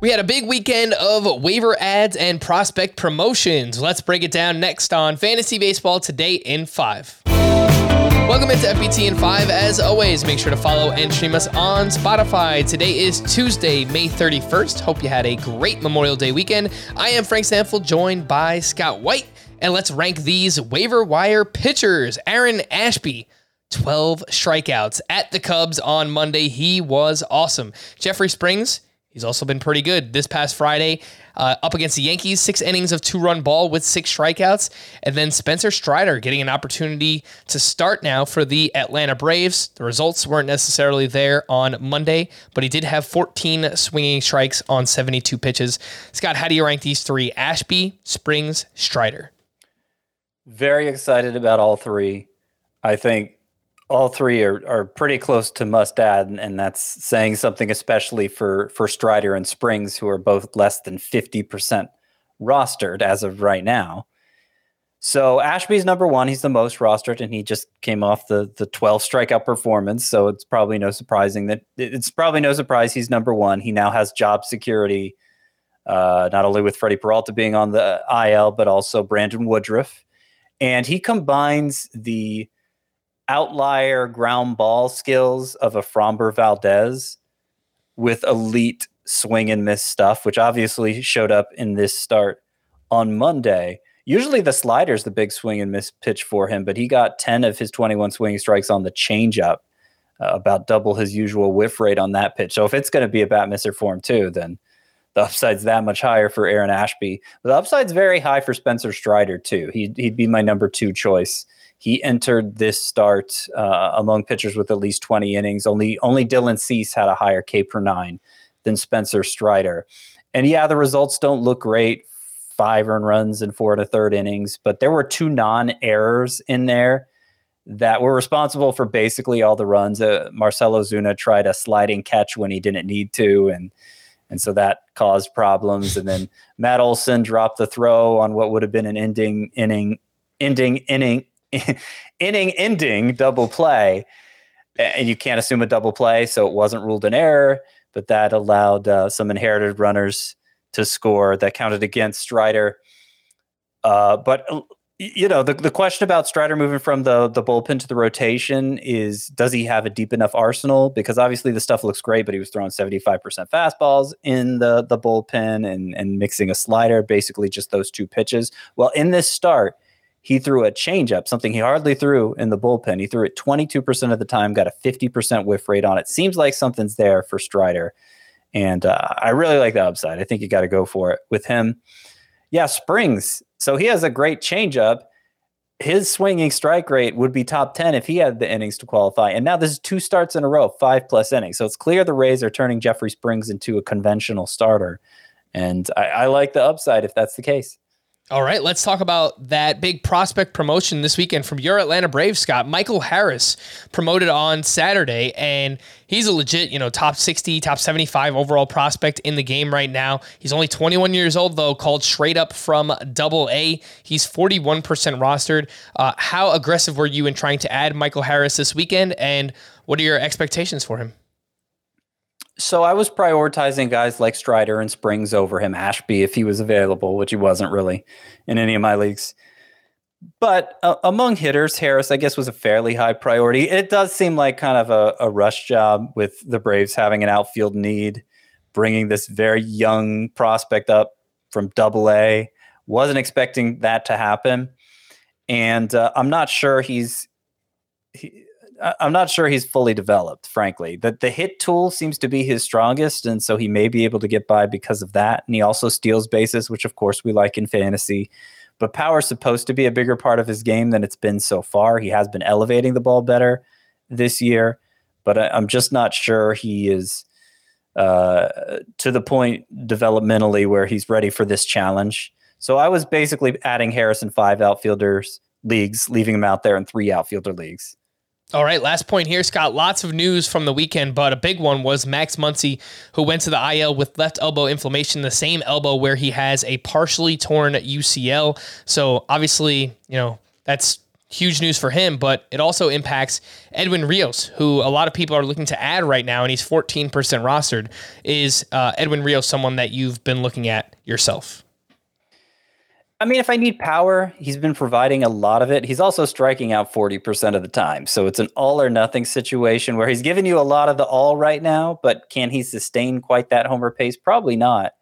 We had a big weekend of waiver adds and prospect promotions. Let's break it down next on Fantasy Baseball Today in 5. Welcome into FBT in 5. As always, make sure to follow and stream us on Spotify. Today is Tuesday, May 31st. Hope you had a great Memorial Day weekend. I am Frank Stampfl, joined by Scott White, and let's rank these waiver wire pitchers. Aaron Ashby. 12 strikeouts at the Cubs on Monday. He was awesome. Jeffrey Springs, He's also been pretty good this past Friday uh, up against the Yankees, six innings of two run ball with six strikeouts. And then Spencer Strider getting an opportunity to start now for the Atlanta Braves. The results weren't necessarily there on Monday, but he did have 14 swinging strikes on 72 pitches. Scott, how do you rank these three? Ashby, Springs, Strider. Very excited about all three. I think all three are, are pretty close to must add, and that's saying something, especially for for Strider and Springs, who are both less than fifty percent rostered as of right now. So Ashby's number one. He's the most rostered, and he just came off the the twelve strikeout performance. So it's probably no surprising that it's probably no surprise he's number one. He now has job security, uh, not only with Freddie Peralta being on the IL, but also Brandon Woodruff, and he combines the outlier ground ball skills of a Framber Valdez with elite swing and miss stuff, which obviously showed up in this start on Monday. Usually the slider's the big swing and miss pitch for him, but he got 10 of his 21 swinging strikes on the changeup, uh, about double his usual whiff rate on that pitch. So if it's going to be a bat misser for him too, then the upside's that much higher for Aaron Ashby. But the upside's very high for Spencer Strider too. He'd, he'd be my number two choice he entered this start uh, among pitchers with at least 20 innings. Only only Dylan Cease had a higher K per nine than Spencer Strider. And yeah, the results don't look great. Five earned runs in four and a third innings, but there were two non errors in there that were responsible for basically all the runs. Uh, Marcell Ozuna tried a sliding catch when he didn't need to, and and so that caused problems. And then Matt Olson dropped the throw on what would have been an ending inning, ending inning inning ending double play, and you can't assume a double play, so it wasn't ruled an error, but that allowed uh, some inherited runners to score that counted against Strider. Uh, but uh, you know the, the question about Strider moving from the the bullpen to the rotation is does he have a deep enough arsenal? Because obviously the stuff looks great, but he was throwing seventy five percent fastballs in the the bullpen and and mixing a slider, basically just those two pitches. Well, in this start, he threw a changeup, something he hardly threw in the bullpen. He threw it 22% of the time, got a 50% whiff rate on it. Seems like something's there for Strider. And uh, I really like the upside. I think you got to go for it with him. Yeah, Springs. So he has a great changeup. His swinging strike rate would be top 10 if he had the innings to qualify. And now this is two starts in a row, five plus innings. So it's clear the Rays are turning Jeffrey Springs into a conventional starter. And I, I like the upside if that's the case. All right, let's talk about that big prospect promotion this weekend from your Atlanta Braves, Scott. Michael Harris promoted on Saturday, and he's a legit, you know, top 60, top 75 overall prospect in the game right now. He's only 21 years old, though, called straight up from double A. He's 41% rostered. Uh, how aggressive were you in trying to add Michael Harris this weekend, and what are your expectations for him? So I was prioritizing guys like Strider and Springs over him, Ashby if he was available, which he wasn't really in any of my leagues. But uh, among hitters, Harris, I guess, was a fairly high priority. It does seem like kind of a, a rush job with the Braves having an outfield need. bringing this very young prospect up from double A. Wasn't expecting that to happen. And uh, I'm not sure he's. He, I'm not sure he's fully developed, frankly. That the hit tool seems to be his strongest, and so he may be able to get by because of that. And he also steals bases, which of course we like in fantasy. But power is supposed to be a bigger part of his game than it's been so far. He has been elevating the ball better this year, but I, am just not sure he is uh, to the point developmentally where he's ready for this challenge. So I was basically adding Harrison five outfielders leagues, leaving him out there in three outfielder leagues. All right, last point here, Scott. Lots of news from the weekend, but a big one was Max Muncy, who went to the IL with left elbow inflammation, the same elbow where he has a partially torn UCL. So obviously, you know, that's huge news for him, but it also impacts Edwin Rios, who a lot of people are looking to add right now, and he's 14% rostered. Is uh, Edwin Rios someone that you've been looking at yourself? I mean, if I need power, he's been providing a lot of it. He's also striking out 40% of the time. So it's an all or nothing situation where he's giving you a lot of the all right now, but can he sustain quite that homer pace? Probably not.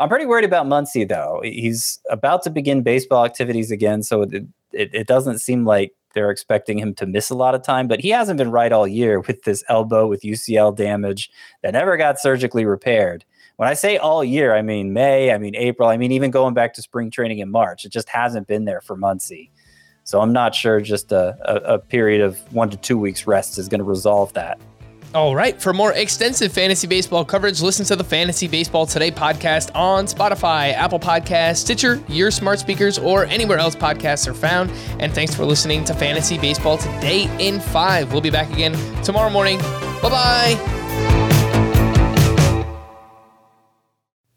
I'm pretty worried about Muncy, though. He's about to begin baseball activities again. So it, it, it doesn't seem like they're expecting him to miss a lot of time, but he hasn't been right all year with this elbow with UCL damage that never got surgically repaired. When I say all year, I mean May, I mean April, I mean even going back to spring training in March. It just hasn't been there for Muncy. So I'm not sure just a, a, a period of one to two weeks rest is going to resolve that. All right. For more extensive fantasy baseball coverage, listen to the Fantasy Baseball Today podcast on Spotify, Apple Podcasts, Stitcher, your smart speakers, or anywhere else podcasts are found. And thanks for listening to Fantasy Baseball Today in 5. We'll be back again tomorrow morning. Bye bye.